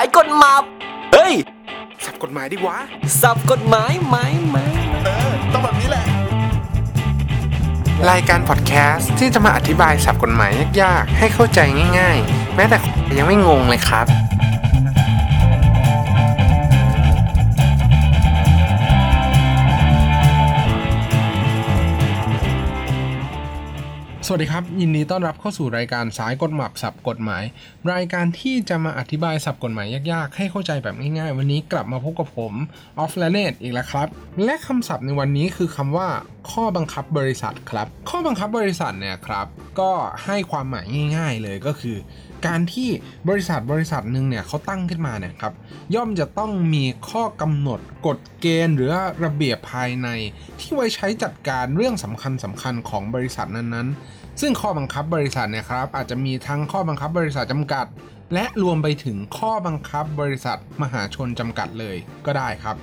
ายกฎหมายเฮ้ย สับกฎหมายดีวะ สับกฎหมายไหมไหมเออ ต้องแบบนี้แหละ รายการพอดแคสต์ที่จะมาอธิบายสับกฎหมายยากๆ ให้เข้าใจง่ายๆ แม้แต่ยังไม่งงเลยครับ วัสดีครับ ยินดีต้อนรับเข้าสู่รายการสายกฎหมายสับกฎหมาย รายการที่จะมาอธิบายสับกฎหมายยากๆ ให้เข้าใจแบบง่ายๆ วันนี้กลับมาพบกับผมออฟแลเนตอีกแล้วครับ และคำศัพท์ในวันนี้คือคำว่าข้อบังคับบริษัทครับ ข้อบังคับบริษัทเนี่ยครับ ก็ให้ความหมายง่าย ๆเลยก็คือ การที่บริษัทบริษัทหนึ่งเนี่ยเขาตั้งขึ้นมาเนี่ยครับ ย่อมจะต้องมีข้อกำหนดกฎเกณฑ์ หรือระเบียบภายใน ที่ไว้ใช้จัดการเรื่องสำคัญสำคัญของบริษัทนั้นๆ ซึ่งข้อบังคับบริษัทเนี่ยครับ อาจจะมีทั้งข้อบังคับบริษัทจำกัด และรวมไปถึงข้อบังคับบริษัทมหาชนจำกัดเลยก็ได้ครับ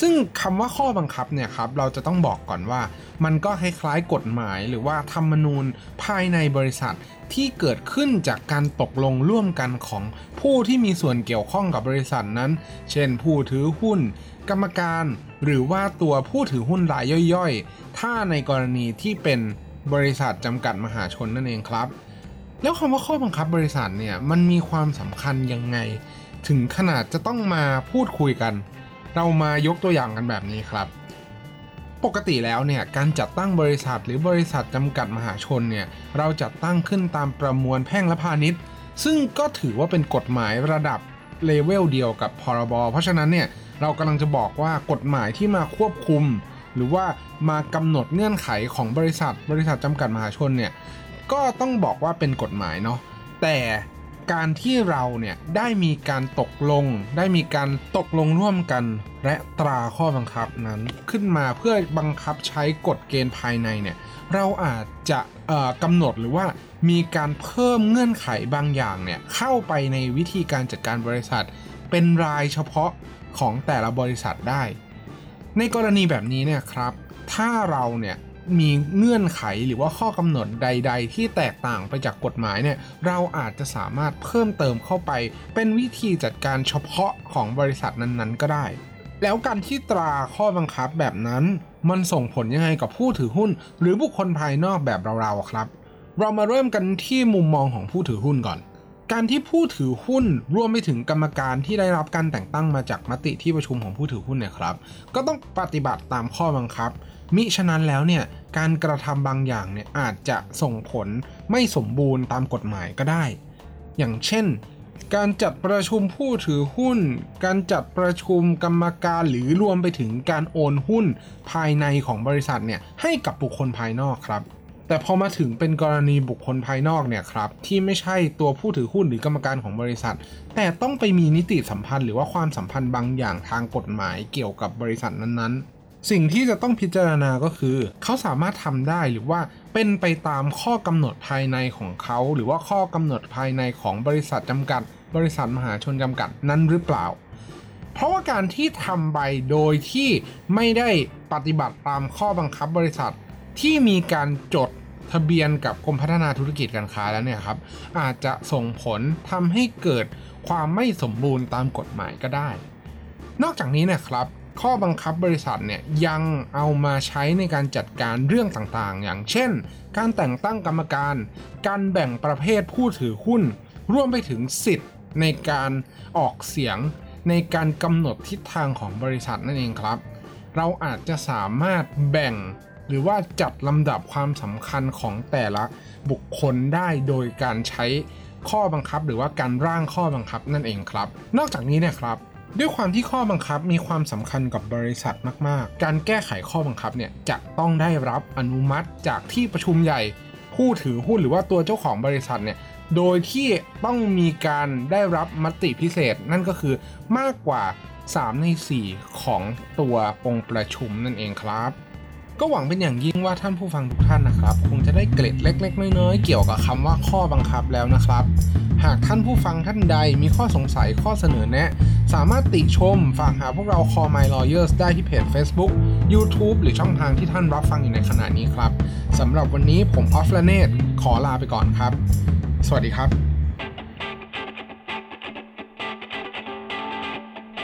ซึ่งคำว่าข้อบังคับเนี่ยครับเราจะต้องบอกก่อนว่า มันก็คล้ายๆกฎหมายหรือว่าธรรมนูญภายในบริษัทที่เกิดขึ้นจากการตกลงร่วมกันของผู้ที่มีส่วนเกี่ยวข้องกับบริษัทนั้น เช่นผู้ถือหุ้น กรรมการ หรือว่าตัวผู้ถือหุ้นรายย่อยๆ ถ้าในกรณีที่เป็นบริษัทจำกัดมหาชนนั่นเองครับ แล้วคำว่าข้อบังคับบริษัทเนี่ยมันมีความสำคัญยังไง ถึงขนาดจะต้องมาพูดคุยกัน เรามายกตัวอย่างกันแบบนี้ครับ ปกติแล้วเนี่ยการจัดตั้งบริษัทหรือบริษัทจำกัดมหาชนเนี่ยเราจัดตั้งขึ้นตามประมวลแพ่งและพาณิชย์ ซึ่งก็ถือว่าเป็นกฎหมายระดับเลเวลเดียวกับพรบ เพราะฉะนั้นเนี่ยเรากำลังจะบอกว่ากฎหมายที่มาควบคุม หรือว่ามากำหนดเงื่อนไขของบริษัท บริษัทจำกัดมหาชนเนี่ยก็ต้องบอกว่าเป็นกฎหมายเนาะแต่ การที่เราเนี่ยได้มีการตกลง ได้มีการตกลงร่วมกัน และตราข้อบังคับนั้นขึ้นมาเพื่อบังคับใช้กฎเกณฑ์ภายในเนี่ยเราอาจจะกำหนดหรือว่ามีการเพิ่มเงื่อนไขบางอย่างเนี่ยเข้าไปในวิธีการจัดการบริษัท เป็นรายเฉพาะของแต่ละบริษัทได้ ในกรณีแบบนี้เนี่ยครับ ถ้าเราเนี่ย มีเงื่อนไขหรือว่าข้อกำหนดใด ๆ ที่แตกต่างไปจากกฎหมายเนี่ยเราอาจจะสามารถเพิ่มเติมเข้าไป เป็นวิธีจัดการเฉพาะของบริษัทนั้นๆ ก็ได้ แล้วการที่ตราข้อบังคับแบบนั้น มันส่งผลยังไงกับผู้ถือหุ้น หรือบุคคลภายนอกแบบเราๆครับ เรามาเริ่มกันที่มุมมองของผู้ถือหุ้นก่อน การที่ผู้ถือหุ้นรวมไปถึงกรรมการที่ได้รับการแต่งตั้งมาจากมติที่ประชุมของผู้ถือหุ้นเนี่ยครับ ก็ต้องปฏิบัติตามข้อบังคับ มิฉะนั้นแล้วเนี่ยการกระทำบางอย่างเนี่ยอาจจะส่งผลไม่สมบูรณ์ตามกฎหมายก็ได้ อย่างเช่น การจัดประชุมผู้ถือหุ้น การจัดประชุมกรรมการหรือรวมไปถึงการโอนหุ้นภายในของบริษัทเนี่ยให้กับบุคคลภายนอกครับ แต่พอมาถึงเป็นกรณีบุคคลภายนอกเนี่ยครับที่ไม่ใช่ตัวผู้ถือหุ้นหรือกรรมการของบริษัท แต่ต้องไปมีนิติสัมพันธ์หรือว่าความสัมพันธ์บางอย่างทางกฎหมายเกี่ยวกับบริษัทนั้นๆ สิ่งที่จะต้องพิจารณาก็คือ เขาสามารถทำได้หรือว่าเป็นไปตามข้อกำหนดภายในของเขา หรือว่าข้อกำหนดภายในของบริษัทจำกัด บริษัทมหาชนจำกัดนั้นหรือเปล่า เพราะว่าการที่ทำไปโดยที่ไม่ได้ปฏิบัติตามข้อบังคับบริษัท ที่มีการจดทะเบียนกับกรมพัฒนาธุรกิจการค้าแล้วเนี่ยครับ อาจจะส่งผลทำให้เกิดความไม่สมบูรณ์ตามกฎหมายก็ได้ นอกจากนี้นะครับข้อบังคับบริษัทเนี่ยยังเอามาใช้ในการจัดการเรื่องต่างๆ อย่างเช่น การแต่งตั้งกรรมการ การแบ่งประเภทผู้ถือหุ้น รวมไปถึงสิทธิ์ในการออกเสียงในการกำหนดทิศทางของบริษัทนั่นเองครับ เราอาจจะสามารถแบ่ง หรือว่าจัดลำดับความสำคัญของแต่ละบุคคลได้โดยการใช้ข้อบังคับ หรือว่าการร่างข้อบังคับนั่นเองครับ นอกจากนี้เนี่ยครับด้วยความที่ข้อบังคับมีความสำคัญกับบริษัทมาก ๆ การแก้ไขข้อบังคับเนี่ยจะต้องได้รับอนุมัติจากที่ประชุมใหญ่ ผู้ถือหุ้นหรือว่าตัวเจ้าของบริษัทเนี่ยโดยที่ต้องมีการได้รับมติพิเศษ นั่นก็คือมากกว่า 3 ใน 4 ของตัวองค์ประชุมนั่นเองครับ ก็หวังเป็นอย่างยิ่งว่าท่านผู้ฟังทุกท่านนะครับ คงจะได้เกร็ดเล็ก ๆ น้อยๆเกี่ยวกับคำว่าข้อบังคับแล้วนะครับ หากท่านผู้ฟังท่านใดมีข้อสงสัยข้อเสนอแนะ สามารถติชมฝากหาพวกเรา Call My Lawyers ได้ที่เพจ Facebook YouTube หรือช่องทางที่ท่านรับฟังอยู่ในขณะนี้ครับสำหรับวันนี้ผมออฟลเนตขอลาไปก่อนครับ สวัสดีครับ